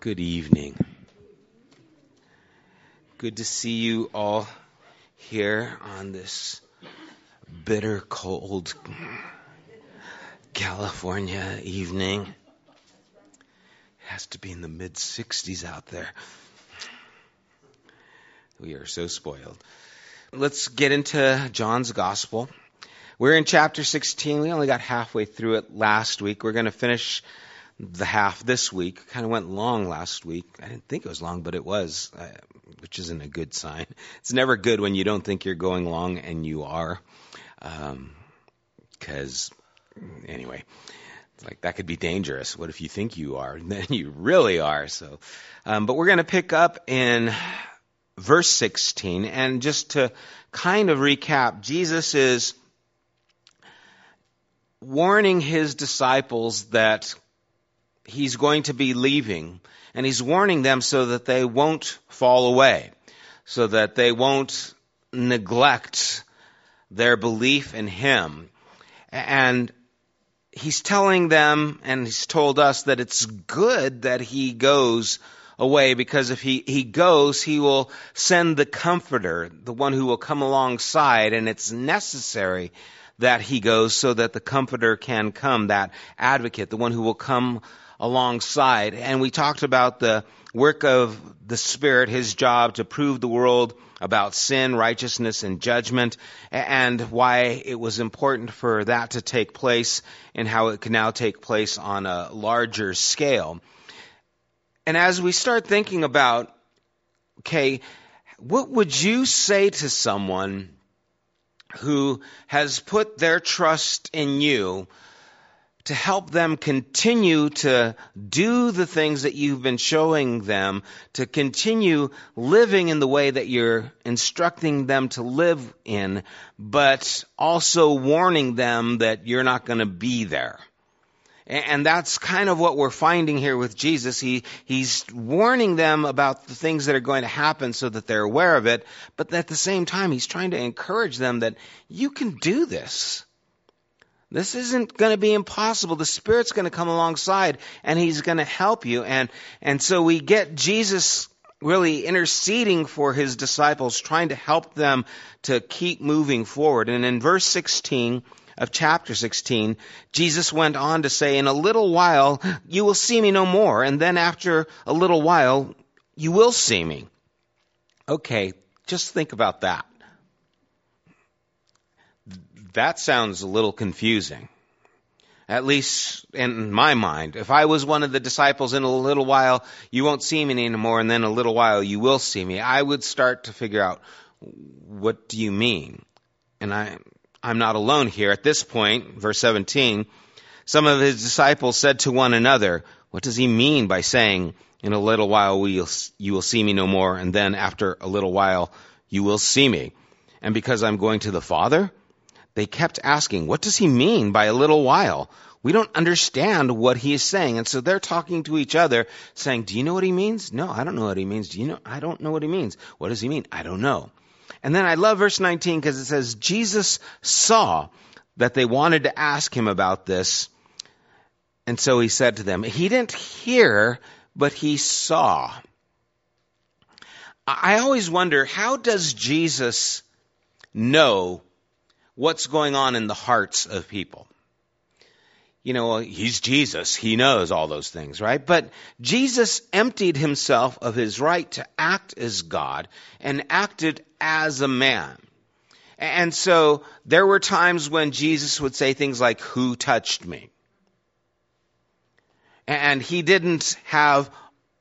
Good evening. Good to see you all here on this bitter cold California evening. It has to be in the mid 60s out there. We are so spoiled. Let's get into John's Gospel. We're in chapter 16. We only got halfway through it last week. We're going to finish the half this week. Kind of went long last week. I didn't think it was long, but it was, uh, which isn't a good sign. It's never good when you don't think you're going long and you are. Because, um, anyway, like that could be dangerous. What if you think you are and then you really are? So, um, but we're going to pick up in verse 16 and just to kind of recap, Jesus is warning his disciples that he's going to be leaving. And he's warning them so that they won't fall away, so that they won't neglect their belief in him. And he's telling them, and he's told us that it's good that he goes away because if he, he goes, he will send the comforter, the one who will come alongside, and it's necessary that he goes so that the comforter can come, that advocate, the one who will come alongside. And we talked about the work of the Spirit, his job to prove the world about sin, righteousness, and judgment, and why it was important for that to take place and how it can now take place on a larger scale. And as we start thinking about, okay, what would you say to someone who has put their trust in you to help them continue to do the things that you've been showing them, to continue living in the way that you're instructing them to live in, but also warning them that you're not going to be there. And that's kind of what we're finding here with Jesus. He, he's warning them about the things that are going to happen so that they're aware of it, but at the same time, he's trying to encourage them that you can do this. This isn't going to be impossible. The Spirit's going to come alongside and He's going to help you. And, and so we get Jesus really interceding for His disciples, trying to help them to keep moving forward. And in verse 16 of chapter 16, Jesus went on to say, in a little while, you will see me no more. And then after a little while, you will see me. Okay, just think about that that sounds a little confusing. At least in my mind. If I was one of the disciples in a little while, you won't see me anymore, and then a little while you will see me, I would start to figure out, what do you mean? And I, I'm not alone here. At this point, verse 17, some of his disciples said to one another, what does he mean by saying, in a little while you will see me no more, and then after a little while you will see me? And because I'm going to the Father? They kept asking, what does he mean by a little while? We don't understand what he is saying. And so they're talking to each other saying, do you know what he means? No, I don't know what he means. Do you know? I don't know what he means. What does he mean? I don't know. And then I love verse 19 because it says, Jesus saw that they wanted to ask him about this. And so he said to them, he didn't hear, but he saw. I always wonder, how does Jesus know what's going on in the hearts of people. You know, he's Jesus. He knows all those things, right? But Jesus emptied himself of his right to act as God and acted as a man. And so there were times when Jesus would say things like, Who touched me? And he didn't have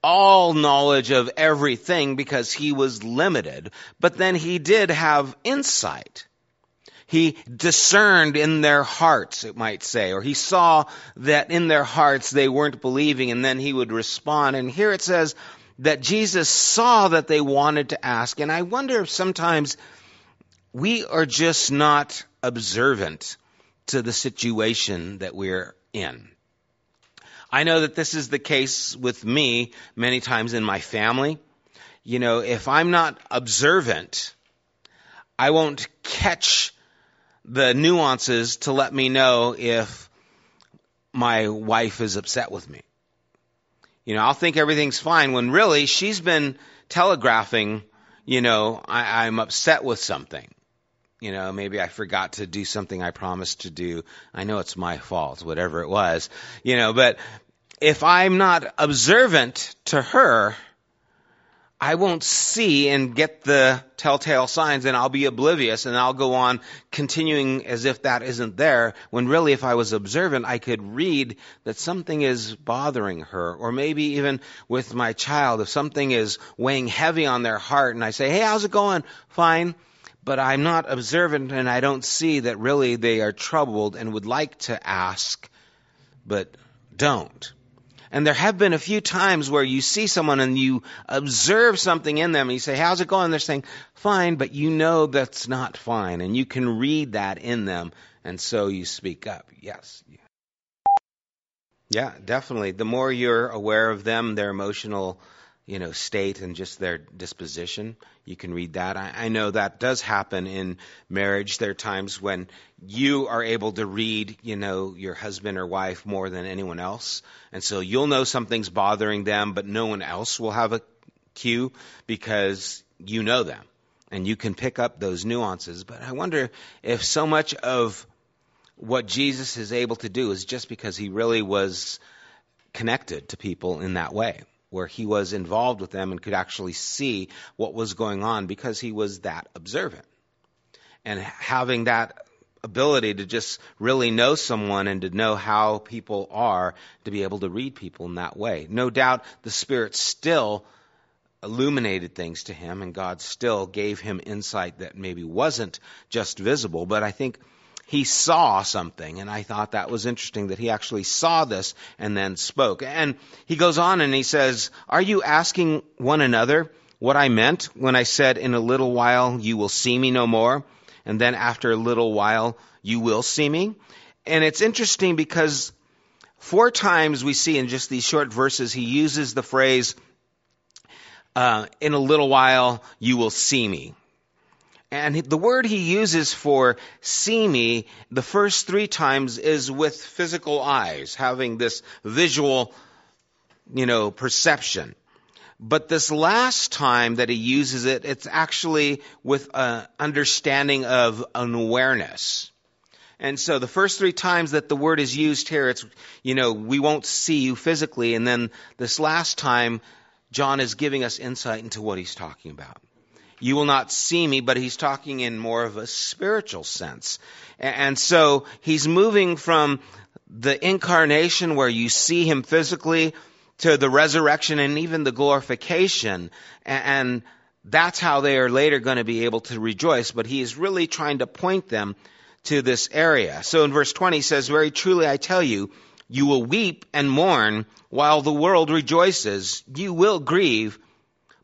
all knowledge of everything because he was limited, but then he did have insight. He discerned in their hearts, it might say, or he saw that in their hearts they weren't believing, and then he would respond. And here it says that Jesus saw that they wanted to ask. And I wonder if sometimes we are just not observant to the situation that we're in. I know that this is the case with me many times in my family. You know, if I'm not observant, I won't catch the nuances to let me know if my wife is upset with me. You know, I'll think everything's fine when really she's been telegraphing, you know, I, I'm upset with something. You know, maybe I forgot to do something I promised to do. I know it's my fault, whatever it was. You know, but if I'm not observant to her, I won't see and get the telltale signs and I'll be oblivious and I'll go on continuing as if that isn't there when really if I was observant I could read that something is bothering her or maybe even with my child if something is weighing heavy on their heart and I say, hey, how's it going? Fine. But I'm not observant and I don't see that really they are troubled and would like to ask, but don't. And there have been a few times where you see someone and you observe something in them and you say, how's it going? They're saying, fine, but you know that's not fine. And you can read that in them. And so you speak up. Yes. Yeah, definitely. The more you're aware of them, their emotional you know, state and just their disposition. You can read that. I, I, know that does happen in marriage. There are times when you are able to read, you know, your husband or wife more than anyone else. And so you'll know something's bothering them, but no one else will have a cue because you know them and you can pick up those nuances. But I wonder if so much of what Jesus is able to do is just because he really was connected to people in that way where he was involved with them and could actually see what was going on because he was that observant. And having that ability to just really know someone and to know how people are, to be able to read people in that way. No doubt the Spirit still illuminated things to him and God still gave him insight that maybe wasn't just visible, but I think he saw something, and I thought that was interesting that he actually saw this and then spoke. And he goes on and he says, Are you asking one another what I meant when I said, In a little while you will see me no more, and then after a little while you will see me? And it's interesting because four times we see in just these short verses, he uses the phrase, uh, In a little while you will see me. And the word he uses for see me the first three times is with physical eyes, having this visual, you know, perception. But this last time that he uses it, it's actually with an understanding of an awareness. And so the first three times that the word is used here, it's, you know, we won't see you physically. And then this last time, John is giving us insight into what he's talking about you will not see me, but he's talking in more of a spiritual sense. And so he's moving from the incarnation where you see him physically to the resurrection and even the glorification. And that's how they are later going to be able to rejoice. But he is really trying to point them to this area. So in verse 20 he says, Very truly I tell you, you will weep and mourn while the world rejoices. You will grieve,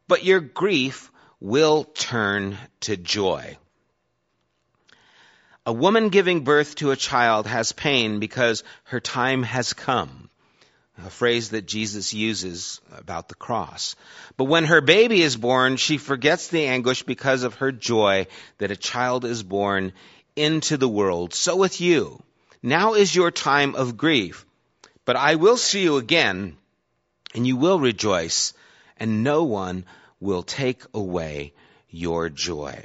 but your grief will turn to joy. A woman giving birth to a child has pain because her time has come. A phrase that Jesus uses about the cross. But when her baby is born, she forgets the anguish because of her joy that a child is born into the world. So with you. Now is your time of grief. But I will see you again, and you will rejoice, and no one will take away your joy.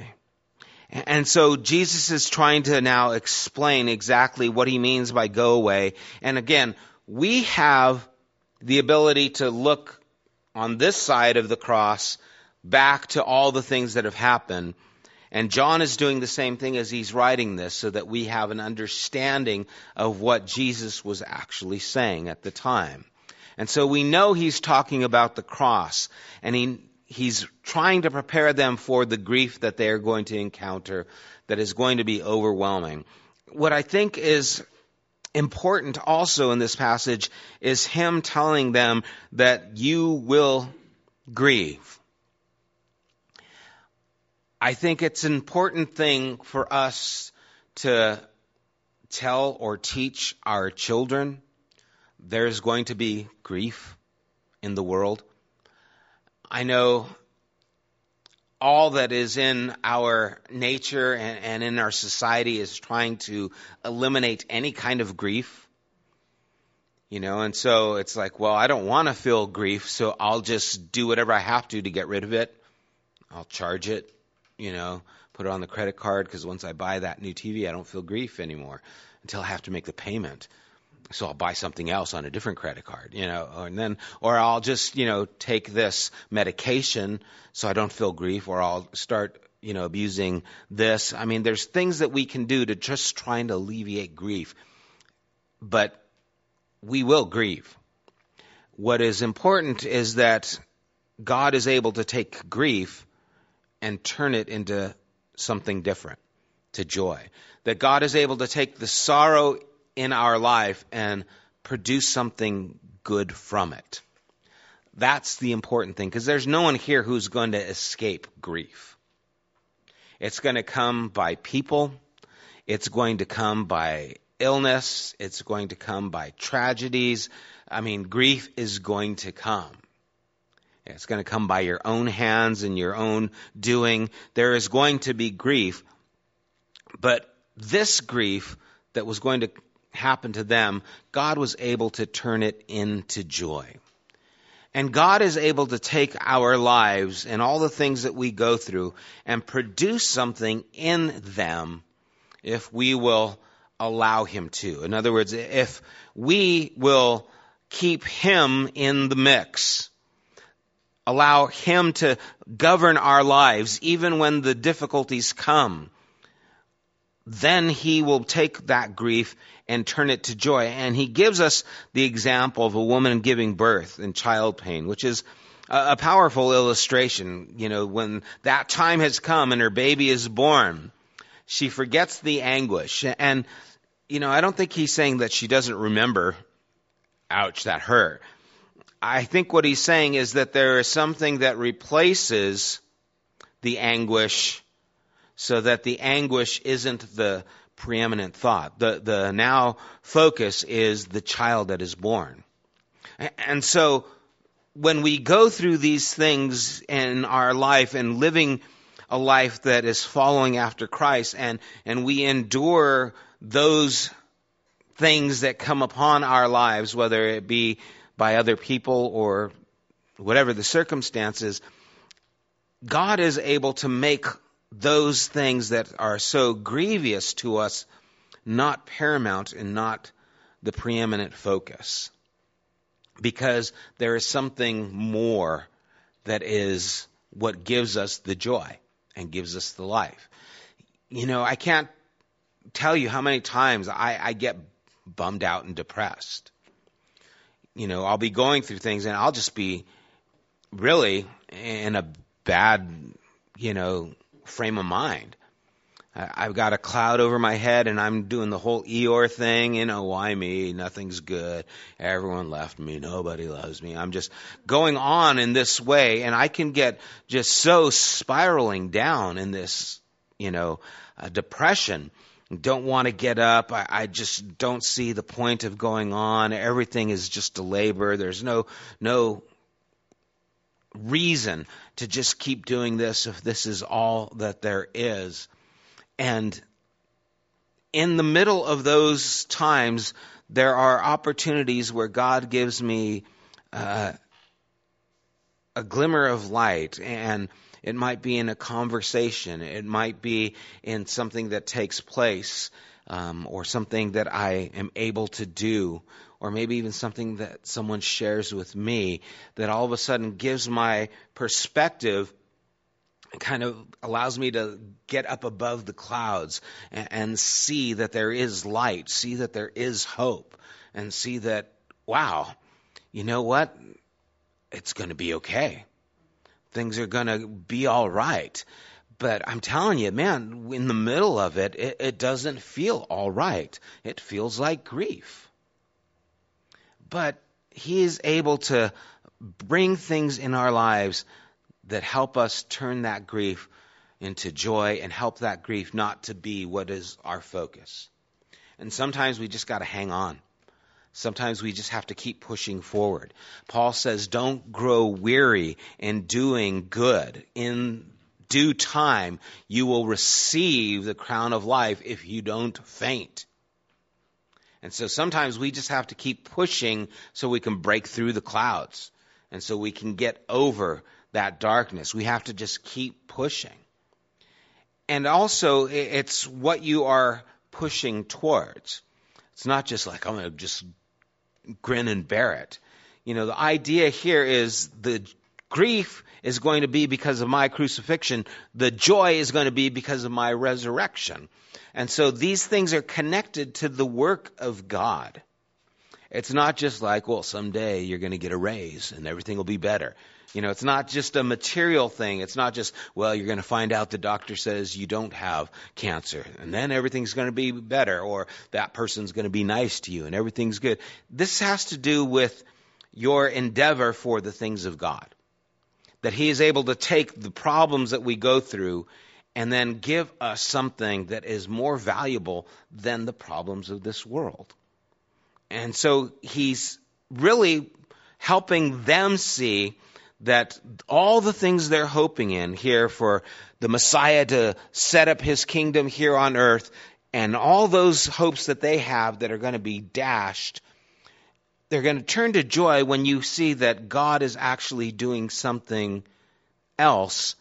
And so Jesus is trying to now explain exactly what he means by go away. And again, we have the ability to look on this side of the cross back to all the things that have happened. And John is doing the same thing as he's writing this so that we have an understanding of what Jesus was actually saying at the time. And so we know he's talking about the cross and he he's trying to prepare them for the grief that they are going to encounter that is going to be overwhelming. What I think is important also in this passage is him telling them that you will grieve. I think it's an important thing for us to tell or teach our children there's going to be grief in the world. I know all that is in our nature and, and, in our society is trying to eliminate any kind of grief. You know, and so it's like, well, I don't want to feel grief, so I'll just do whatever I have to to get rid of it. I'll charge it, you know, put it on the credit card because once I buy that new TV, I don't feel grief anymore until I have to make the payment. So I'll buy something else on a different credit card, you know, and then, or I'll just, you know, take this medication so I don't feel grief, or I'll start, you know, abusing this. I mean, there's things that we can do to just trying to alleviate grief, but we will grieve. What is important is that God is able to take grief and turn it into something different, to joy. That God is able to take the sorrow in our life and produce something good from it. That's the important thing because there's no one here who's going to escape grief. It's going to come by people. It's going to come by illness. It's going to come by tragedies. I mean, grief is going to come. It's going to come by your own hands and your own doing. There is going to be grief. But this grief that was going to happen to them, God was able to turn it into joy. And God is able to take our lives and all the things that we go through and produce something in them if we will allow Him to. In other words, if we will keep Him in the mix, allow Him to govern our lives even when the difficulties come, then He will take that grief and turn it to joy. And He gives us the example of a woman giving birth in child pain, which is a, powerful illustration. You know, when that time has come and her baby is born, she forgets the anguish. And, you know, I don't think he's saying that she doesn't remember, ouch, that hurt. I think what he's saying is that there is something that replaces the anguish so that the anguish isn't the preeminent thought. The, the now focus is the child that is born. And so when we go through these things in our life and living a life that is following after Christ and, and we endure those things that come upon our lives, whether it be by other people or whatever the circumstances, God is able to make those things that are so grievous to us not paramount and not the preeminent focus. Because there is something more that is what gives us the joy and gives us the life. You know, I can't tell you how many times I, I get bummed out and depressed you know, I'll be going through things and I'll just be really in a bad, you know, frame of mind. I've got a cloud over my head and I'm doing the whole Eeyore thing, you know, why me? Nothing's good. Everyone left me. Nobody loves me. I'm just going on in this way and I can get just so spiraling down in this, you know, uh, depression don't want to get up. I, I, just don't see the point of going on. Everything is just a labor. There's no no reason to just keep doing this if this is all that there is. And in the middle of those times, there are opportunities where God gives me uh, a glimmer of light and it might be in a conversation. It might be in something that takes place um, or something that I am able to do or maybe even something that someone shares with me that all of a sudden gives my perspective kind of allows me to get up above the clouds and, and, see that there is light, see that there is hope, and see that, wow, you know what? It's going to be okay things are going to be all right. But I'm telling you, man, in the middle of it, it, it doesn't feel all right. It feels like grief. But He is able to bring things in our lives that help us turn that grief into joy and help that grief not to be what is our focus. And sometimes we just got to hang on. Sometimes we just have to keep pushing forward. Paul says, don't grow weary in doing good. In due time, you will receive the crown of life if you don't faint. And so sometimes we just have to keep pushing so we can break through the clouds and so we can get over that darkness. We have to just keep pushing. And also, it's what you are pushing towards. It's not just like, I'm going to just grin and bear it. You know, the idea here is the grief is going to be because of my crucifixion. The joy is going to be because of my resurrection. And so these things are connected to the work of God. It's not just like, well, someday you're going to get a raise and everything will be better. You know, it's not just a material thing. It's not just, well, you're going to find out the doctor says you don't have cancer and then everything's going to be better or that person's going to be nice to you and everything's good. This has to do with your endeavor for the things of God. That He is able to take the problems that we go through and then give us something that is more valuable than the problems of this world. And so he's really helping them see that all the things they're hoping in here for the Messiah to set up his kingdom here on earth and all those hopes that they have that are going to be dashed, they're going to turn to joy when you see that God is actually doing something else,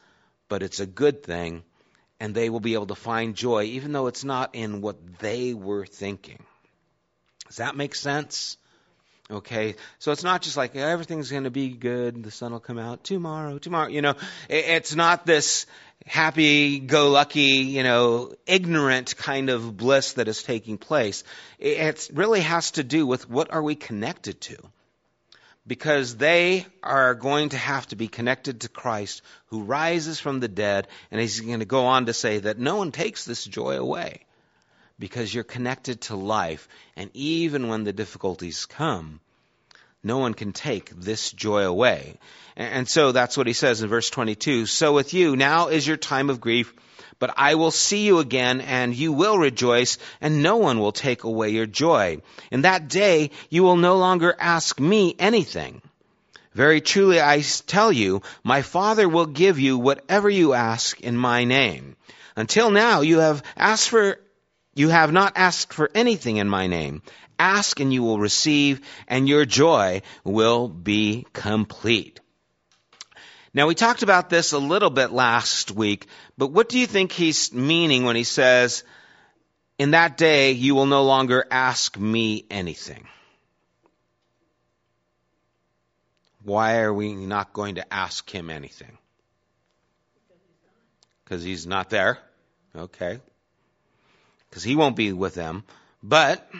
but it's a good thing and they will be able to find joy, even though it's not in what they were thinking. Does that make sense? Okay, so it's not just like everything's going to be good, the sun will come out tomorrow, tomorrow. You know, it's not this happy go lucky, you know, ignorant kind of bliss that is taking place. It really has to do with what are we connected to because they are going to have to be connected to Christ who rises from the dead. And he's going to go on to say that no one takes this joy away because you're connected to life. And even when the difficulties come, no one can take this joy away. And so that's what he says in verse 22. So with you, now is your time of grief but I will see you again and you will rejoice and no one will take away your joy. In that day you will no longer ask me anything. Very truly I tell you, my Father will give you whatever you ask in my name. Until now you have asked for, you have not asked for anything in my name. Ask and you will receive and your joy will be complete. Now, we talked about this a little bit last week, but what do you think he's meaning when he says, In that day you will no longer ask me anything? Why are we not going to ask him anything? Because he's not there. Okay. Because he won't be with them. But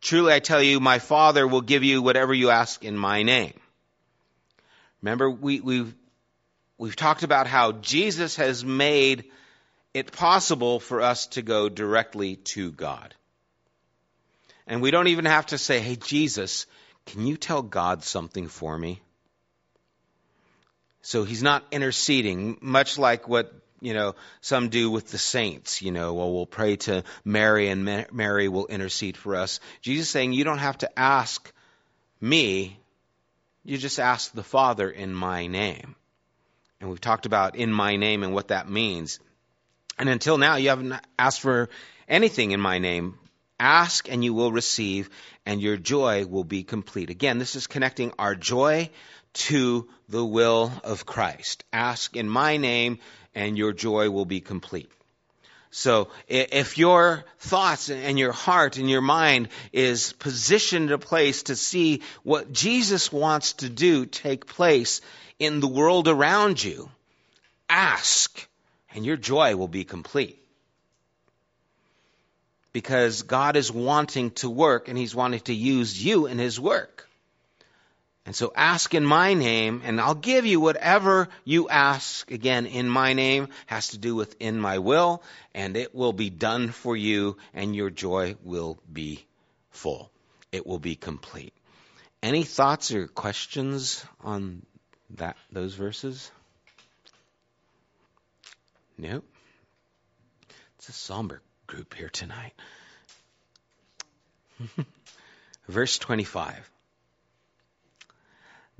truly I tell you, my Father will give you whatever you ask in my name. Remember, we, we've, we've talked about how Jesus has made it possible for us to go directly to God. And we don't even have to say, hey, Jesus, can you tell God something for me? So he's not interceding, much like what you know some do with the saints. You know, well, we'll pray to Mary, and Mary will intercede for us. Jesus saying, you don't have to ask me you just ask the Father in my name. And we've talked about in my name and what that means. And until now, you haven't asked for anything in my name. Ask and you will receive, and your joy will be complete. Again, this is connecting our joy to the will of Christ. Ask in my name, and your joy will be complete. So if your thoughts and your heart and your mind is positioned in a place to see what Jesus wants to do take place in the world around you, ask and your joy will be complete. Because God is wanting to work and He's wanting to use you in His work. And so ask in my name, and I'll give you whatever you ask. Again, in my name has to do with in my will, and it will be done for you, and your joy will be full. It will be complete. Any thoughts or questions on that those verses? Nope. It's a somber group here tonight. Verse 25.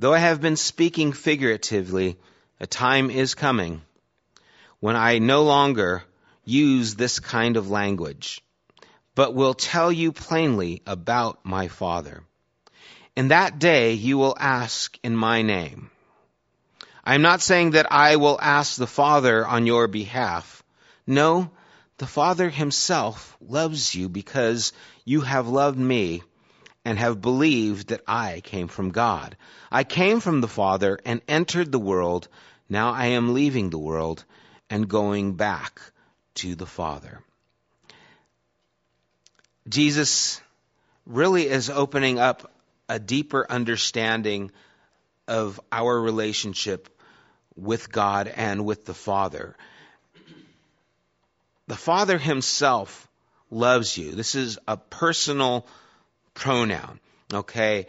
Though I have been speaking figuratively, a time is coming when I no longer use this kind of language, but will tell you plainly about my Father. In that day you will ask in my name. I am not saying that I will ask the Father on your behalf. No, the Father himself loves you because you have loved me and have believed that I came from God. I came from the Father and entered the world. Now I am leaving the world and going back to the Father. Jesus really is opening up a deeper understanding of our relationship with God and with the Father. The Father Himself loves you. This is a personal pronoun, okay?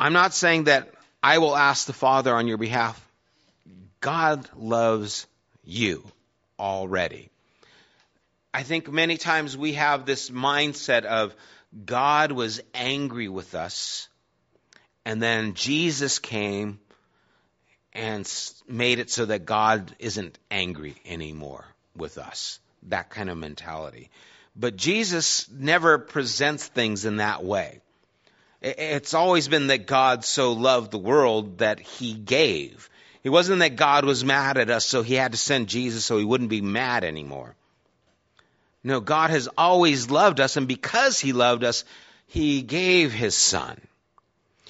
I'm not saying that I will ask the Father on your behalf. God loves you already. I think many times we have this mindset of God was angry with us, and then Jesus came and made it so that God isn't angry anymore with us. That kind of mentality. But Jesus never presents things in that way. It's always been that God so loved the world that he gave. It wasn't that God was mad at us, so he had to send Jesus so he wouldn't be mad anymore. No, God has always loved us, and because He loved us, He gave His Son.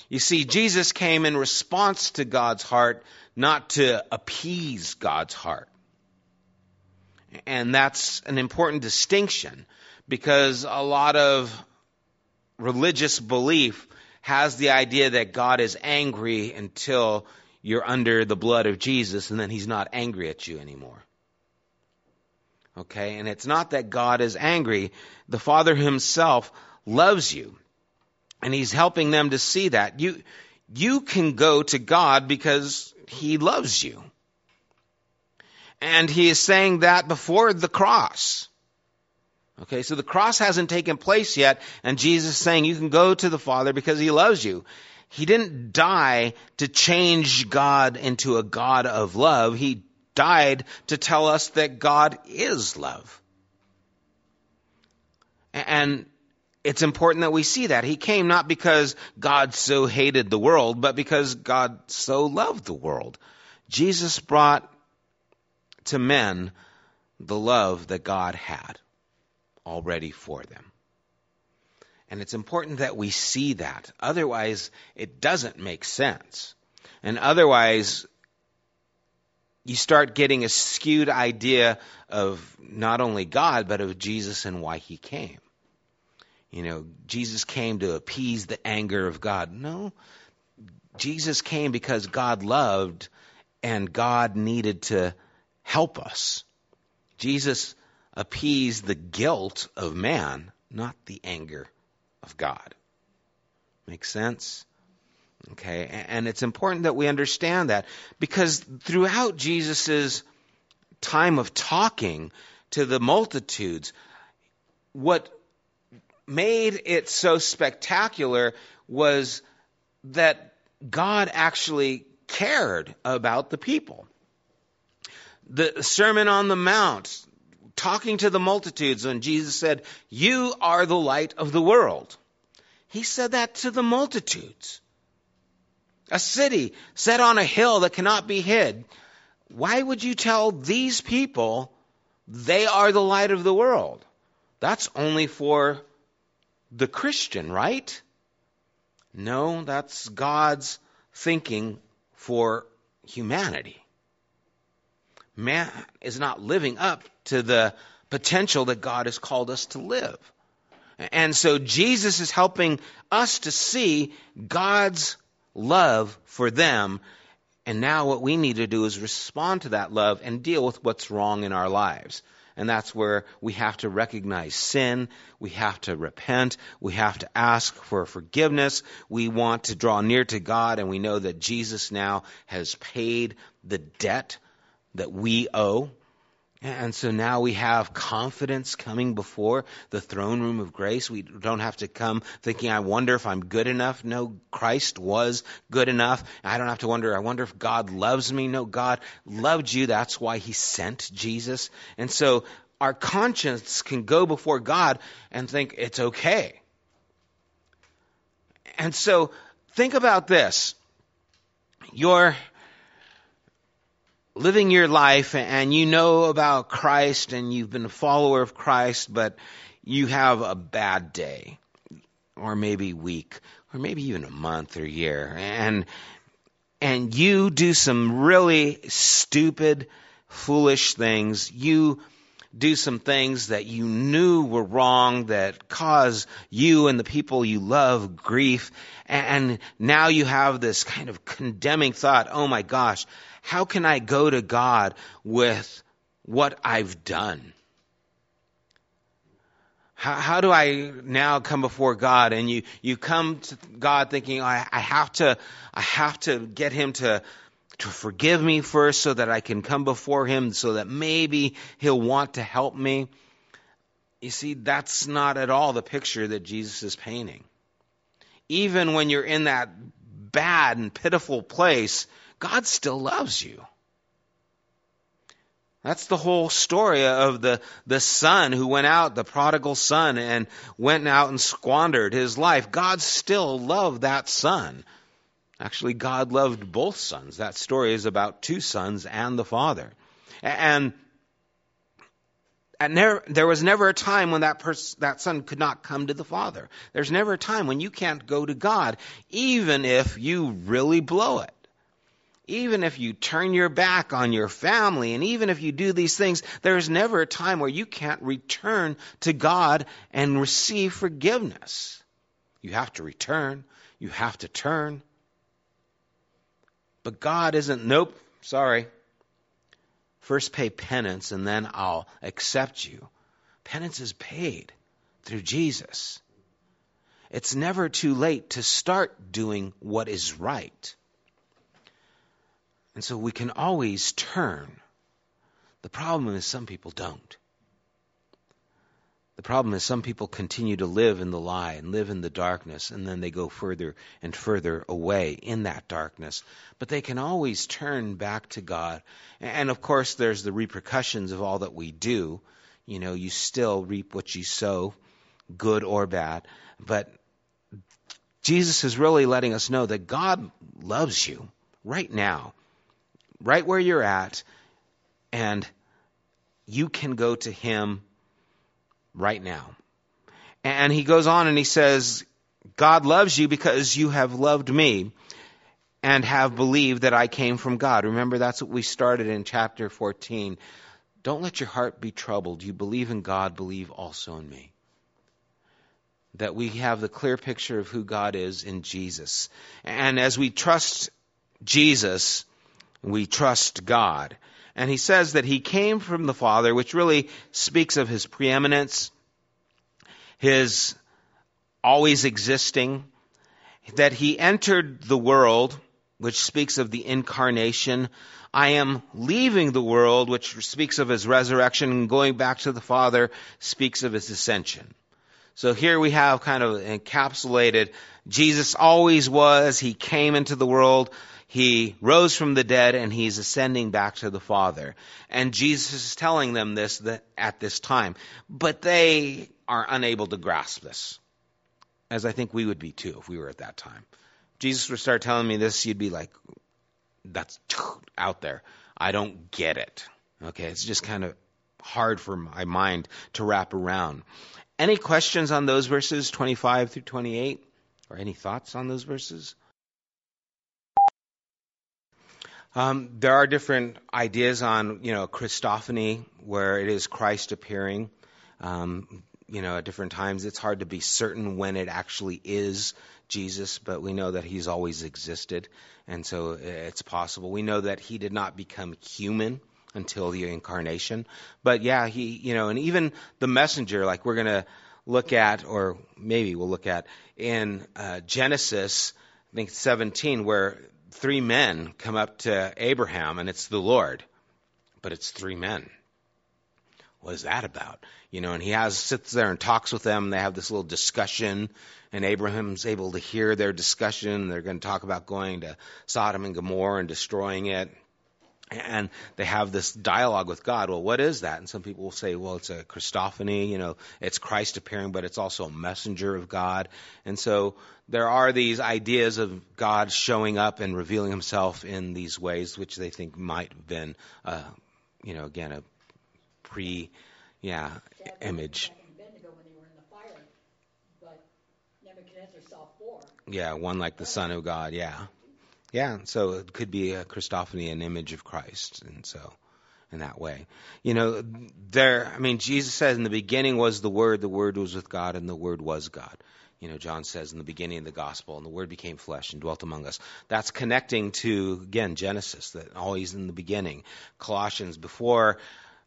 You see, Jesus came in response to God's heart, not to appease God's heart. And that's an important distinction because a lot of religious belief has the idea that God is angry until you're under the blood of Jesus and then he's not angry at you anymore. Okay? And it's not that God is angry. The Father himself loves you. And he's helping them to see that. You, you can go to God because he loves you. And he is saying that before the cross. Okay, so the cross hasn't taken place yet, and Jesus is saying you can go to the Father because he loves you. He didn't die to change God into a God of love. He died to tell us that God is love. And it's important that we see that. He came not because God so hated the world, but because God so loved the world. Jesus brought to men the love that God had already for them. And it's important that we see that. Otherwise, it doesn't make sense. And otherwise, you start getting a skewed idea of not only God, but of Jesus and why he came. You know, Jesus came to appease the anger of God. No, Jesus came because God loved and God needed to help us. Jesus appeased the guilt of man, not the anger of God. Make sense? Okay, and it's important that we understand that because throughout Jesus' time of talking to the multitudes, what made it so spectacular was that God actually cared about the people. The Sermon on the Mount, talking to the multitudes, when Jesus said, You are the light of the world. He said that to the multitudes a city set on a hill that cannot be hid. Why would you tell these people they are the light of the world? That's only for the Christian, right? No, that's God's thinking for humanity. Man is not living up to the potential that God has called us to live. And so Jesus is helping us to see God's love for them. And now what we need to do is respond to that love and deal with what's wrong in our lives. And that's where we have to recognize sin. We have to repent. We have to ask for forgiveness. We want to draw near to God, and we know that Jesus now has paid the debt that we owe. And so now we have confidence coming before the throne room of grace. We don't have to come thinking, I wonder if I'm good enough. No, Christ was good enough. I don't have to wonder, I wonder if God loves me. No, God loved you. That's why he sent Jesus. And so our conscience can go before God and think it's okay. And so think about this. You're living your life and you know about Christ and you've been a follower of Christ, but you have a bad day or maybe week or maybe even a month or year and and you do some really stupid foolish things. You do some things that you knew were wrong that cause you and the people you love grief. And now you have this kind of condemning thought, oh my gosh, how can I go to God with what I've done? How, how do I now come before God? And you, you come to God thinking, I, I have to, I have to get Him to, to forgive me first so that I can come before Him so that maybe He'll want to help me. You see, that's not at all the picture that Jesus is painting. Even when you're in that bad and pitiful place, God still loves you. That's the whole story of the, the son who went out, the prodigal son, and went out and squandered his life. God still loved that son. Actually, God loved both sons. That story is about two sons and the father. And never, there was never a time when that, pers- that son could not come to the father. There's never a time when you can't go to God, even if you really blow it. Even if you turn your back on your family, and even if you do these things, there's never a time where you can't return to God and receive forgiveness. You have to return. You have to turn. But God isn't, nope, sorry. First pay penance and then I'll accept you. Penance is paid through Jesus. It's never too late to start doing what is right. And so we can always turn. The problem is some people don't. The problem is some people continue to live in the lie and live in the darkness, and then they go further and further away in that darkness. But they can always turn back to God. And of course, there's the repercussions of all that we do. You know, you still reap what you sow, good or bad. But Jesus is really letting us know that God loves you right now, right where you're at, and you can go to Him right now. And he goes on and he says, God loves you because you have loved me and have believed that I came from God. Remember, that's what we started in chapter 14. Don't let your heart be troubled. You believe in God, believe also in me. That we have the clear picture of who God is in Jesus. And as we trust Jesus, we trust God. And he says that he came from the Father, which really speaks of his preeminence, his always existing, that he entered the world, which speaks of the incarnation. I am leaving the world, which speaks of his resurrection, and going back to the Father speaks of his ascension. So here we have kind of encapsulated Jesus always was, he came into the world, he rose from the dead and he's ascending back to the Father. And Jesus is telling them this at this time. But they are unable to grasp this, as I think we would be too if we were at that time. Jesus would start telling me this, you'd be like, that's out there. I don't get it. Okay, it's just kind of hard for my mind to wrap around. Any questions on those verses, 25 through 28? Or any thoughts on those verses? Um, there are different ideas on, you know, Christophany, where it is Christ appearing, um, you know, at different times. It's hard to be certain when it actually is Jesus, but we know that he's always existed, and so it's possible. We know that he did not become human until the incarnation, but yeah, he, you know, and even the messenger, like we're gonna look at, or maybe we'll look at in uh, Genesis, I think 17, where three men come up to Abraham, and it's the Lord, but it's three men. What is that about? You know, and he has sits there and talks with them. They have this little discussion, and Abraham's able to hear their discussion. They're going to talk about going to Sodom and Gomorrah and destroying it. And they have this dialogue with God. Well, what is that? And some people will say, well, it's a Christophany, you know, it's Christ appearing, but it's also a messenger of God. And so there are these ideas of God showing up and revealing himself in these ways, which they think might have been, uh, you know, again, a pre, yeah, image. Yeah, one like the Son of God, yeah. Yeah, so it could be a Christophany, an image of Christ, and so in that way. You know, there, I mean, Jesus says in the beginning was the Word, the Word was with God, and the Word was God. You know, John says in the beginning of the gospel, and the Word became flesh and dwelt among us. That's connecting to, again, Genesis, that always in the beginning. Colossians, before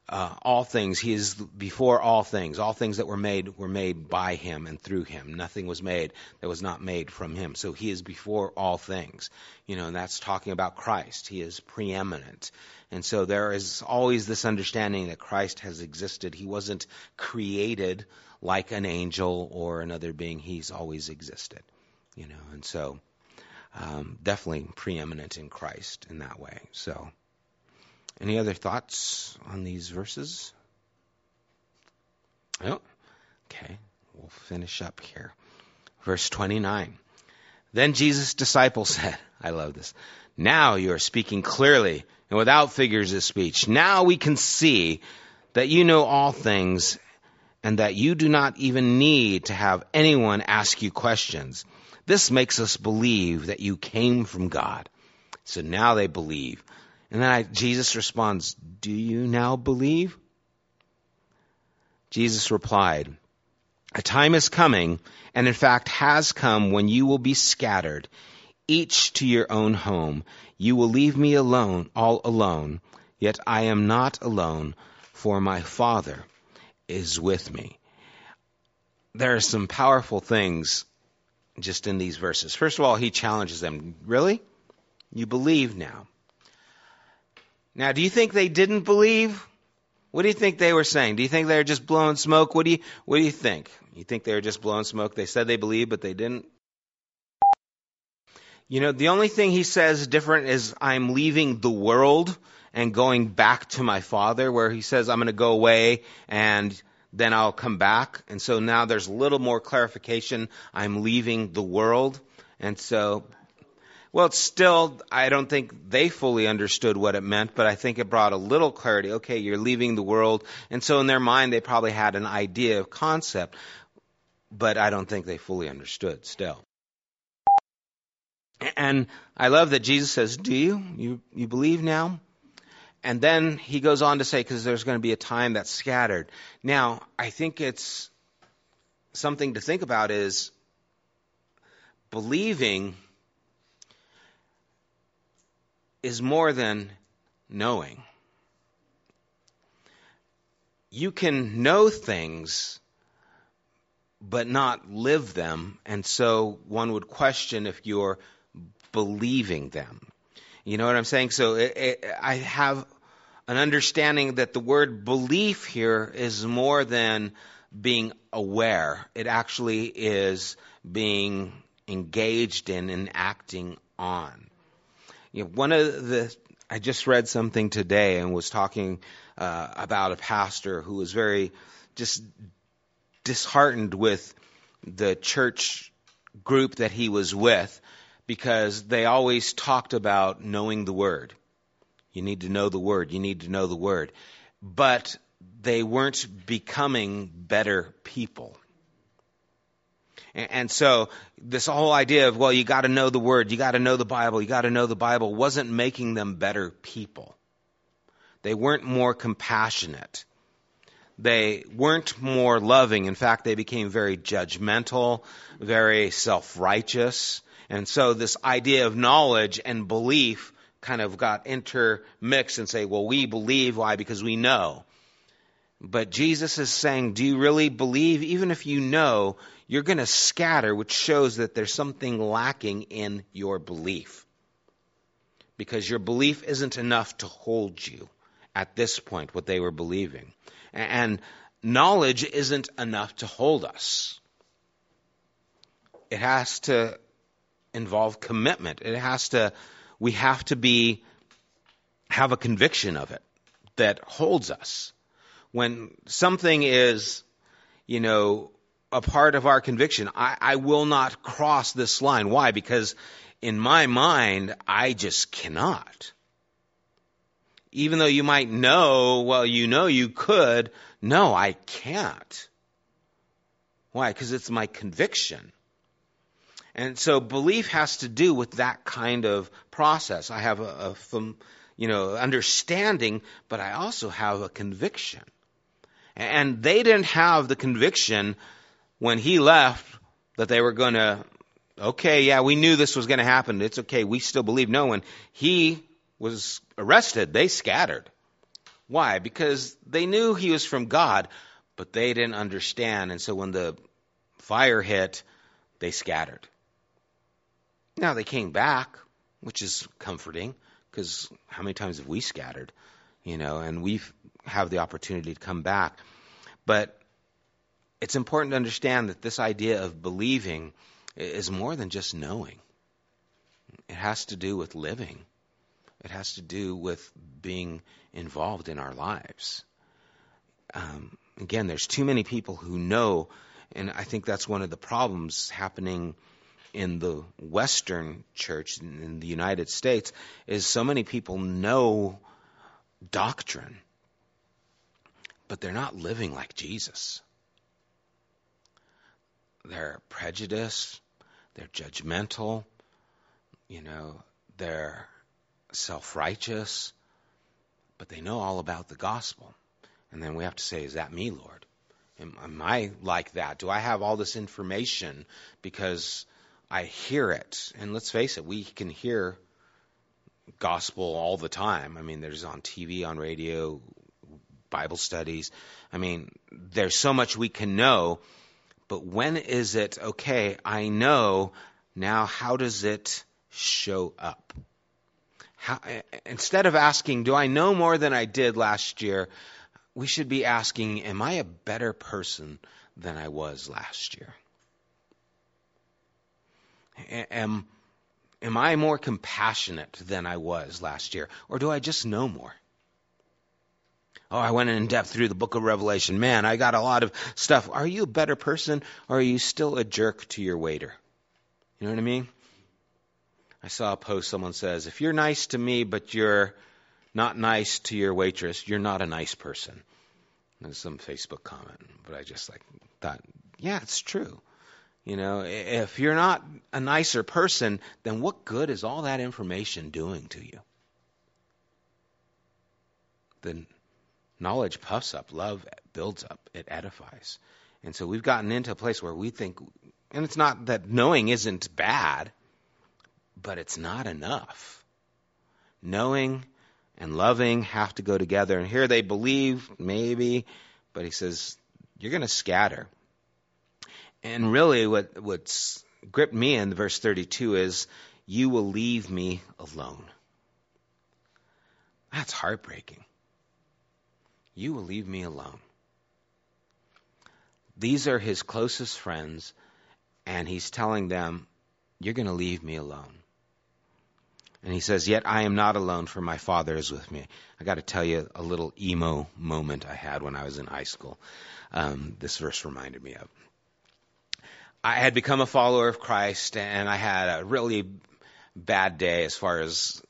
uh, all things. He is before all things. All things that were made were made by him and through him. Nothing was made that was not made from him. So he is before all things. You know, and that's talking about Christ. He is preeminent. And so there is always this understanding that Christ has existed. He wasn't created like an angel or another being. He's always existed. You know, and so um, definitely preeminent in Christ in that way. So. Any other thoughts on these verses? Oh, okay. We'll finish up here. Verse 29. Then Jesus' disciples said, I love this. Now you are speaking clearly and without figures of speech. Now we can see that you know all things and that you do not even need to have anyone ask you questions. This makes us believe that you came from God. So now they believe. And then I, Jesus responds, Do you now believe? Jesus replied, A time is coming, and in fact has come, when you will be scattered, each to your own home. You will leave me alone, all alone. Yet I am not alone, for my Father is with me. There are some powerful things just in these verses. First of all, he challenges them. Really? You believe now. Now, do you think they didn't believe? What do you think they were saying? Do you think they were just blowing smoke? What do you What do you think? You think they were just blowing smoke? They said they believed, but they didn't. You know, the only thing he says different is I'm leaving the world and going back to my father, where he says I'm going to go away and then I'll come back. And so now there's a little more clarification. I'm leaving the world. And so well, it's still, I don't think they fully understood what it meant, but I think it brought a little clarity. Okay, you're leaving the world. And so in their mind, they probably had an idea of concept, but I don't think they fully understood still. And I love that Jesus says, Do you? You, you believe now? And then he goes on to say, because there's going to be a time that's scattered. Now, I think it's something to think about is believing is more than knowing. You can know things, but not live them, and so one would question if you're believing them. You know what I'm saying? So it, it, I have an understanding that the word belief here is more than being aware. It actually is being engaged in and acting on. You know, one of the I just read something today and was talking uh, about a pastor who was very just disheartened with the church group that he was with because they always talked about knowing the word. You need to know the word. You need to know the word. But they weren't becoming better people. And so this whole idea of, well, you got to know the word, you got to know the Bible, you got to know the Bible wasn't making them better people. They weren't more compassionate. They weren't more loving. In fact, they became very judgmental, very self-righteous. And so this idea of knowledge and belief kind of got intermixed and say, well, we believe. Why? Because we know. But Jesus is saying, do you really believe? Even if you know, you're going to scatter, which shows that there's something lacking in your belief. Because your belief isn't enough to hold you at this point, what they were believing. And knowledge isn't enough to hold us. It has to involve commitment. It has to, we have to be have a conviction of it that holds us. When something is, you know, a part of our conviction, I, I will not cross this line. Why? Because in my mind, I just cannot. Even though you might know, well, you know you could, no, I can't. Why? Because it's my conviction. And so belief has to do with that kind of process. I have a, a you know, understanding, but I also have a conviction. And they didn't have the conviction when he left that they were going to, okay, yeah, we knew this was going to happen. It's okay. We still believe. No, when he was arrested, they scattered. Why? Because they knew he was from God, but they didn't understand. And so when the fire hit, they scattered. Now they came back, which is comforting because how many times have we scattered? You know, and we have the opportunity to come back. But it's important to understand that this idea of believing is more than just knowing. It has to do with living. It has to do with being involved in our lives. Um, again, there's too many people who know, and I think that's one of the problems happening in the Western church in the United States is so many people know doctrine, but they're not living like Jesus. They're prejudiced, they're judgmental, you know, they're self righteous, but they know all about the gospel. And then we have to say, Is that me, Lord? Am, am I like that? Do I have all this information because I hear it? And let's face it, we can hear gospel all the time. I mean, there's on TV, on radio, Bible studies. I mean, there's so much we can know, but when is it, okay, I know, now how does it show up? How, eh, eh, instead of asking, do I know more than I did last year? We should be asking, am I a better person than I was last year? Am, am I more compassionate than I was last year? Or do I just know more? Oh, I went in depth through the book of Revelation. Man, I got a lot of stuff. Are you a better person or are you still a jerk to your waiter? You know what I mean? I saw a post someone says, if you're nice to me but you're not nice to your waitress, you're not a nice person. There's some Facebook comment, but I just like thought, yeah, it's true. You know, if you're not a nicer person, then what good is all that information doing to you? Then Knowledge puffs up, love builds up, it edifies. And so we've gotten into a place where we think, and it's not that knowing isn't bad, but it's not enough. Knowing and loving have to go together. And here they believe, maybe, but he says, you're going to scatter. And really, what, what's gripped me in verse 32 is, you will leave me alone. That's heartbreaking. You will leave me alone. These are his closest friends, and he's telling them, You're going to leave me alone. And he says, Yet I am not alone, for my Father is with me. I got to tell you a little emo moment I had when I was in high school. Um, this verse reminded me of. I had become a follower of Christ, and I had a really bad day as far as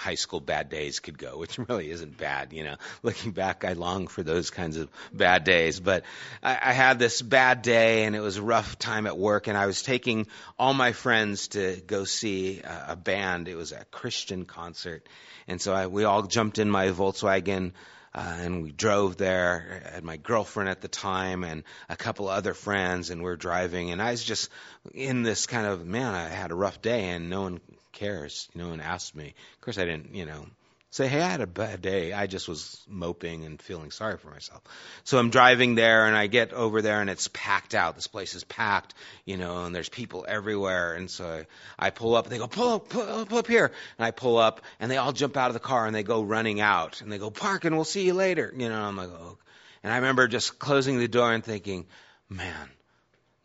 high school bad days could go, which really isn't bad, you know. Looking back, I long for those kinds of bad days. But I, I had this bad day, and it was a rough time at work, and I was taking all my friends to go see a, a band. It was a Christian concert, and so I, we all jumped in my Volkswagen. Uh, and we drove there. Had my girlfriend at the time and a couple other friends, and we we're driving. And I was just in this kind of man. I had a rough day, and no one cares? You know, and asked me. Of course, I didn't, you know, say, hey, I had a bad day. I just was moping and feeling sorry for myself. So I'm driving there and I get over there and it's packed out. This place is packed, you know, and there's people everywhere. And so I, I pull up. And they go, pull up, pull up, pull up here. And I pull up and they all jump out of the car and they go running out and they go, park and we'll see you later. You know, I'm like, oh. And I remember just closing the door and thinking, man,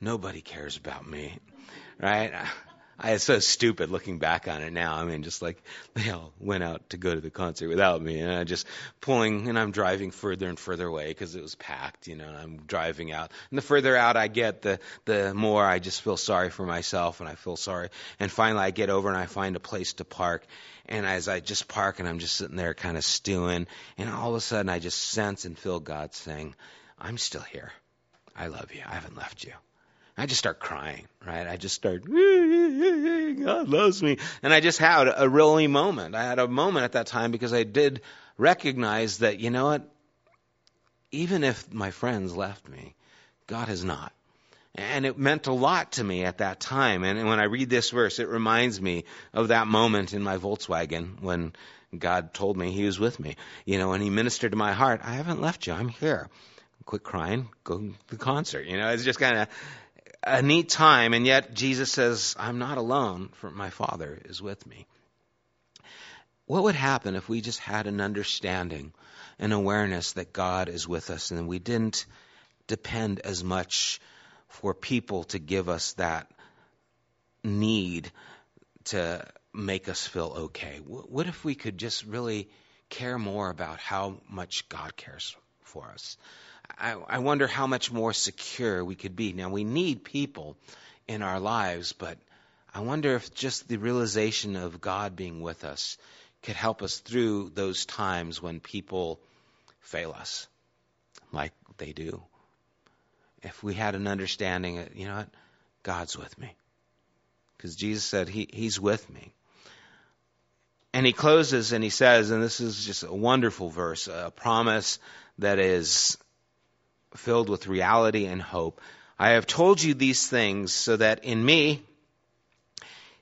nobody cares about me, right? I it's so stupid looking back on it now. I mean, just like they all went out to go to the concert without me, and I just pulling, and I'm driving further and further away because it was packed, you know. And I'm driving out, and the further out I get, the the more I just feel sorry for myself, and I feel sorry. And finally, I get over and I find a place to park, and as I just park, and I'm just sitting there, kind of stewing, and all of a sudden, I just sense and feel God saying, "I'm still here. I love you. I haven't left you." I just start crying, right? I just start, God loves me. And I just had a really moment. I had a moment at that time because I did recognize that, you know what? Even if my friends left me, God has not. And it meant a lot to me at that time. And when I read this verse, it reminds me of that moment in my Volkswagen when God told me He was with me. You know, and He ministered to my heart. I haven't left you. I'm here. Quit crying. Go to the concert. You know, it's just kind of a neat time, and yet Jesus says, I'm not alone, for my Father is with me. What would happen if we just had an understanding, an awareness that God is with us, and we didn't depend as much for people to give us that need to make us feel okay? What if we could just really care more about how much God cares for us? I, I wonder how much more secure we could be. Now, we need people in our lives, but I wonder if just the realization of God being with us could help us through those times when people fail us, like they do. If we had an understanding, that, you know what? God's with me. Because Jesus said he, He's with me. And he closes and he says, and this is just a wonderful verse, a promise that is filled with reality and hope. I have told you these things so that in me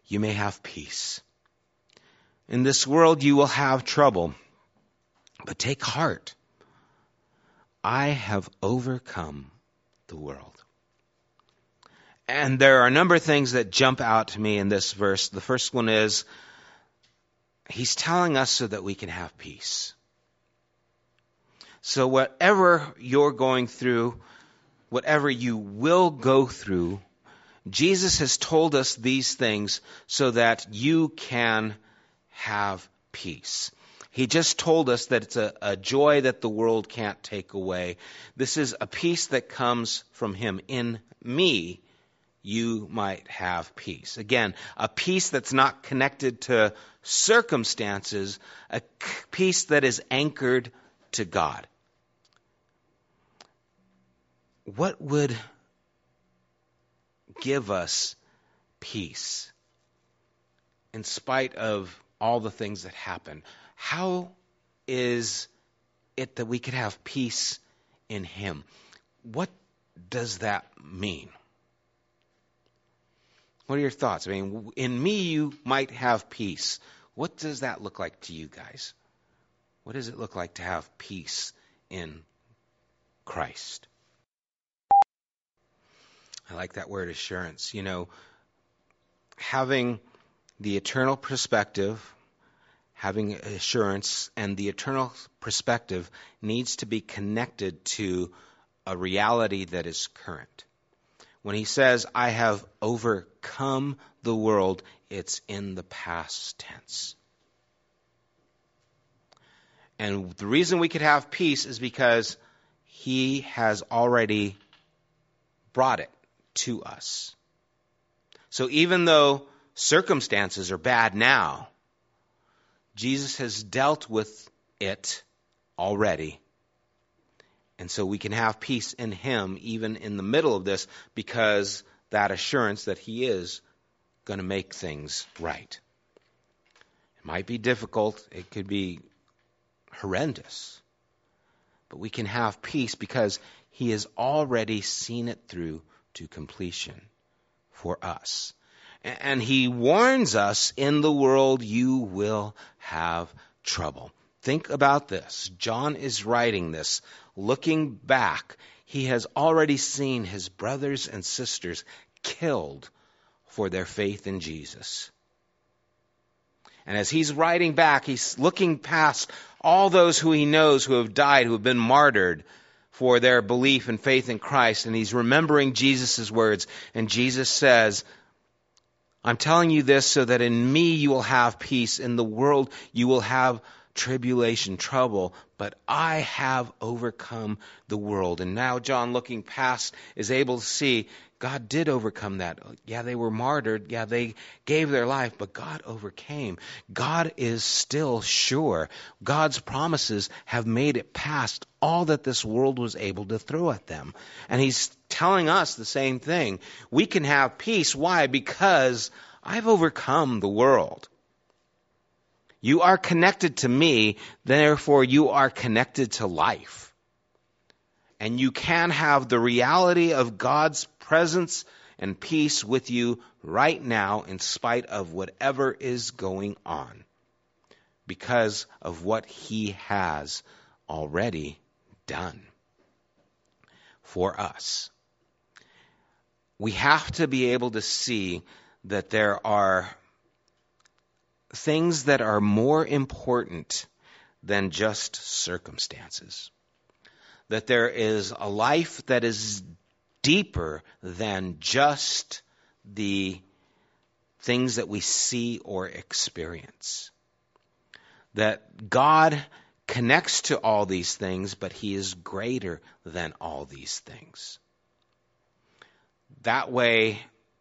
you may have peace. In this world you will have trouble, but take heart. I have overcome the world. And there are a number of things that jump out to me in this verse. The first one is, He's telling us so that we can have peace. So, whatever you're going through, whatever you will go through, Jesus has told us these things so that you can have peace. He just told us that it's a, a, joy that the world can't take away. This is a peace that comes from Him. In me, you might have peace. Again, a peace that's not connected to circumstances, a peace that is anchored to God what would give us peace in spite of all the things that happen? How is it that we could have peace in Him? What does that mean? What are your thoughts? I mean, in me, you might have peace. What does that look like to you guys? What does it look like to have peace in Christ? I like that word assurance. You know, having the eternal perspective, having assurance, and the eternal perspective needs to be connected to a reality that is current. When he says, I have overcome the world, it's in the past tense. And the reason we could have peace is because he has already brought it to us. So even though circumstances are bad now, Jesus has dealt with it already. And so we can have peace in Him even in the middle of this because that assurance that He is going to make things right. It might be difficult, it could be horrendous, but we can have peace because He has already seen it through to completion for us. And he warns us in the world you will have trouble. Think about this. John is writing this looking back. He has already seen his brothers and sisters killed for their faith in Jesus. And as he's writing back, he's looking past all those who he knows who have died, who have been martyred for their belief and faith in Christ. And he's remembering Jesus' words. And Jesus says, I'm telling you this so that in me you will have peace. In the world you will have tribulation, trouble, but I have overcome the world. And now John, looking past, is able to see God did overcome that. Yeah, they were martyred. Yeah, they gave their life, but God overcame. God is still sure. God's promises have made it past all that this world was able to throw at them. And He's telling us the same thing. We can have peace. Why? Because I've overcome the world. You are connected to me, therefore you are connected to life. And you can have the reality of God's presence and peace with you right now in spite of whatever is going on because of what He has already done for us. We have to be able to see that there are things that are more important than just circumstances. That there is a life that is deeper than just the things that we see or experience. That God connects to all these things, but He is greater than all these things. That way,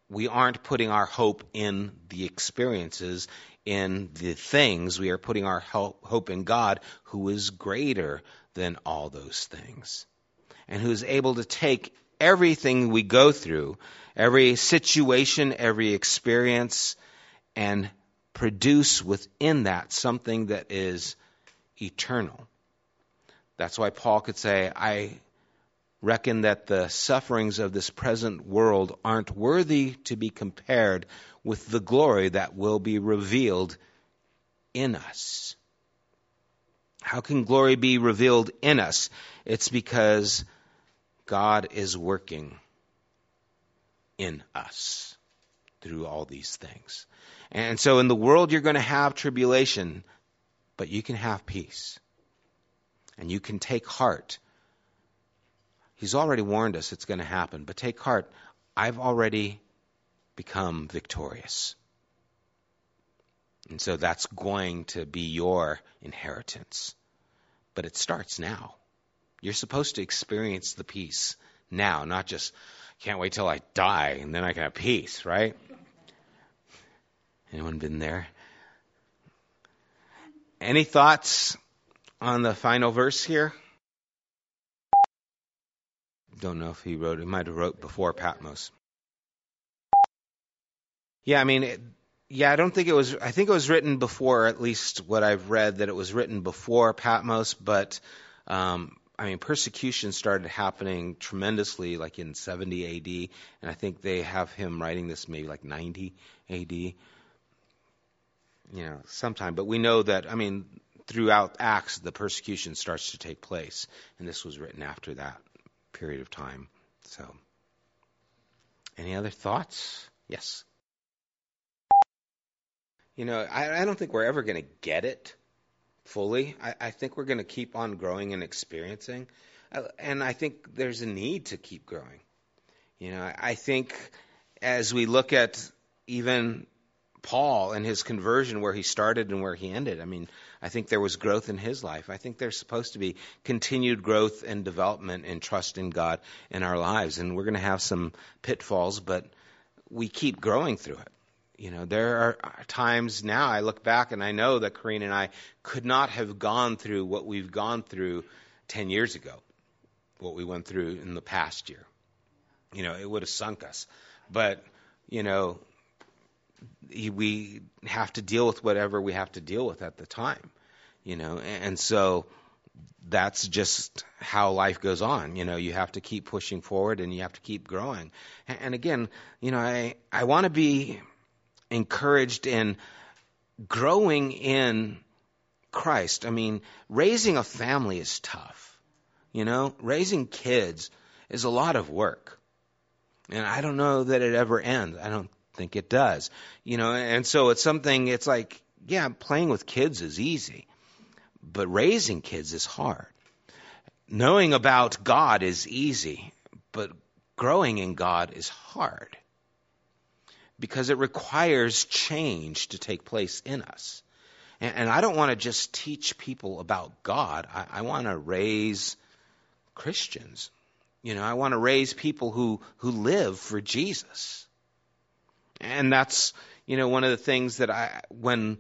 we aren't putting our hope in the experiences, in the things. We are putting our hope in God, who is greater than all those things, and who is able to take everything we go through, every situation, every experience, and produce within that something that is eternal. That's why Paul could say, I reckon that the sufferings of this present world aren't worthy to be compared with the glory that will be revealed in us. How can glory be revealed in us? It's because God is working in us through all these things. And so in the world, you're going to have tribulation, but you can have peace. And you can take heart. He's already warned us it's going to happen, but take heart. I've already become victorious. And so that's going to be your inheritance. But it starts now. You're supposed to experience the peace now, not just, can't wait till I die and then I can have peace, right? Anyone been there? Any thoughts on the final verse here? Don't know if he wrote. He might have wrote before Patmos. Yeah, I mean, it, yeah, I don't think it was. I think it was written before. At least what I've read that it was written before Patmos, but um, I mean, persecution started happening tremendously like in 70 AD, and I think they have him writing this maybe like 90 AD. You know, sometime. But we know that, I mean, throughout Acts, the persecution starts to take place, and this was written after that period of time. So, any other thoughts? Yes. You know, I, I don't think we're ever going to get it fully. I, I think we're going to keep on growing and experiencing. Uh, and I think there's a need to keep growing. You know, I think as we look at even Paul and his conversion, where he started and where he ended, I mean, I think there was growth in his life. I think there's supposed to be continued growth and development and trust in God in our lives. And we're going to have some pitfalls, but we keep growing through it. You know, there are times now I look back and I know that Karina and I could not have gone through what we've gone through 10 years ago, what we went through in the past year. You know, it would have sunk us. But, you know, we have to deal with whatever we have to deal with at the time, you know, and so that's just how life goes on. You know, you have to keep pushing forward and you have to keep growing. And again, you know, I, I want to be encouraged in growing in Christ. I mean, raising a family is tough. You know, raising kids is a lot of work. And I don't know that it ever ends. I don't think it does. You know, and so it's something, it's like, yeah, playing with kids is easy, but raising kids is hard. Knowing about God is easy, but growing in God is hard because it requires change to take place in us. And, and I don't want to just teach people about God. I, I want to raise Christians. You know, I want to raise people who, who live for Jesus. And that's, you know, one of the things that I, when,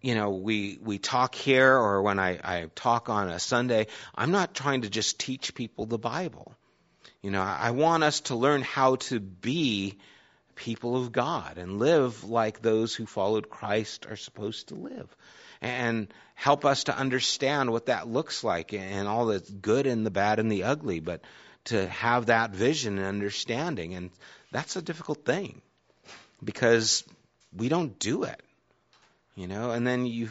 you know, we, we talk here or when I, I talk on a Sunday, I'm not trying to just teach people the Bible. You know, I want us to learn how to be people of God and live like those who followed Christ are supposed to live. And help us to understand what that looks like and all the good and the bad and the ugly, but to have that vision and understanding. And that's a difficult thing because we don't do it. You know, and then you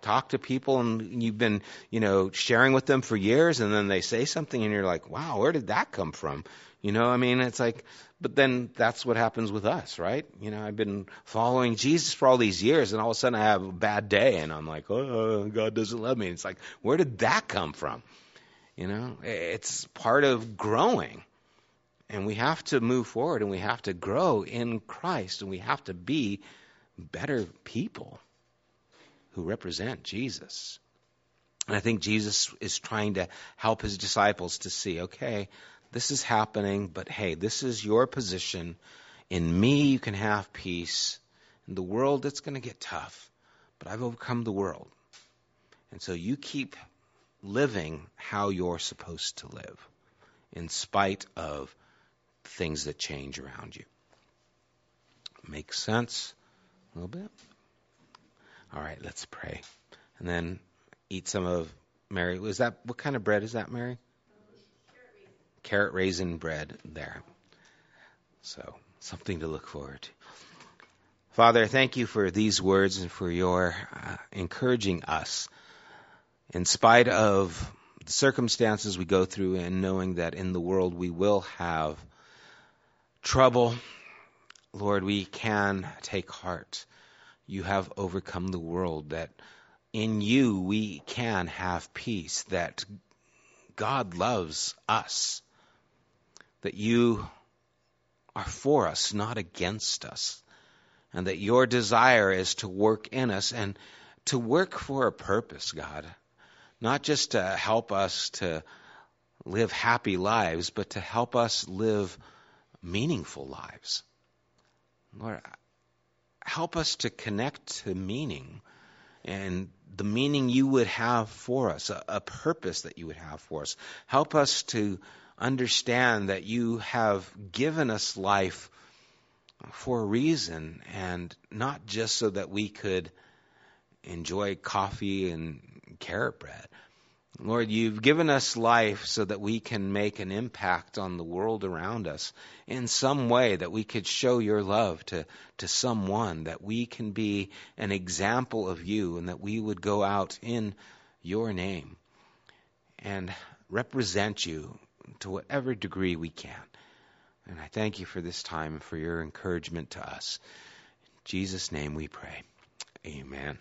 talk to people and you've been, you know, sharing with them for years and then they say something and you're like, wow, where did that come from? You know, I mean, it's like, but then that's what happens with us, right? You know, I've been following Jesus for all these years and all of a sudden I have a bad day and I'm like, oh, God doesn't love me. It's like, where did that come from? You know, it's part of growing. And we have to move forward and we have to grow in Christ and we have to be better people who represent Jesus. And I think Jesus is trying to help his disciples to see, okay, this is happening, but hey, this is your position. In me, you can have peace. In the world, it's going to get tough, but I've overcome the world. And so you keep living how you're supposed to live in spite of things that change around you. Makes sense? A little bit? All right, let's pray. And then eat some of Mary. Was that what kind of bread is that, Mary? Carrot raisin bread there. So, something to look forward to. Father, thank you for these words and for your uh, encouraging us in spite of the circumstances we go through and knowing that in the world we will have trouble. Lord, we can take heart you have overcome the world, that in you we can have peace, that God loves us, that you are for us, not against us, and that your desire is to work in us and to work for a purpose, God, not just to help us to live happy lives, but to help us live meaningful lives. Lord, help us to connect to meaning and the meaning you would have for us, a, a, purpose that you would have for us. Help us to understand that you have given us life for a reason and not just so that we could enjoy coffee and carrot bread. Lord, you've given us life so that we can make an impact on the world around us in some way, that we could show your love to, to someone, that we can be an example of you, and that we would go out in your name and represent you to whatever degree we can. And I thank you for this time and for your encouragement to us. In Jesus' name we pray. Amen.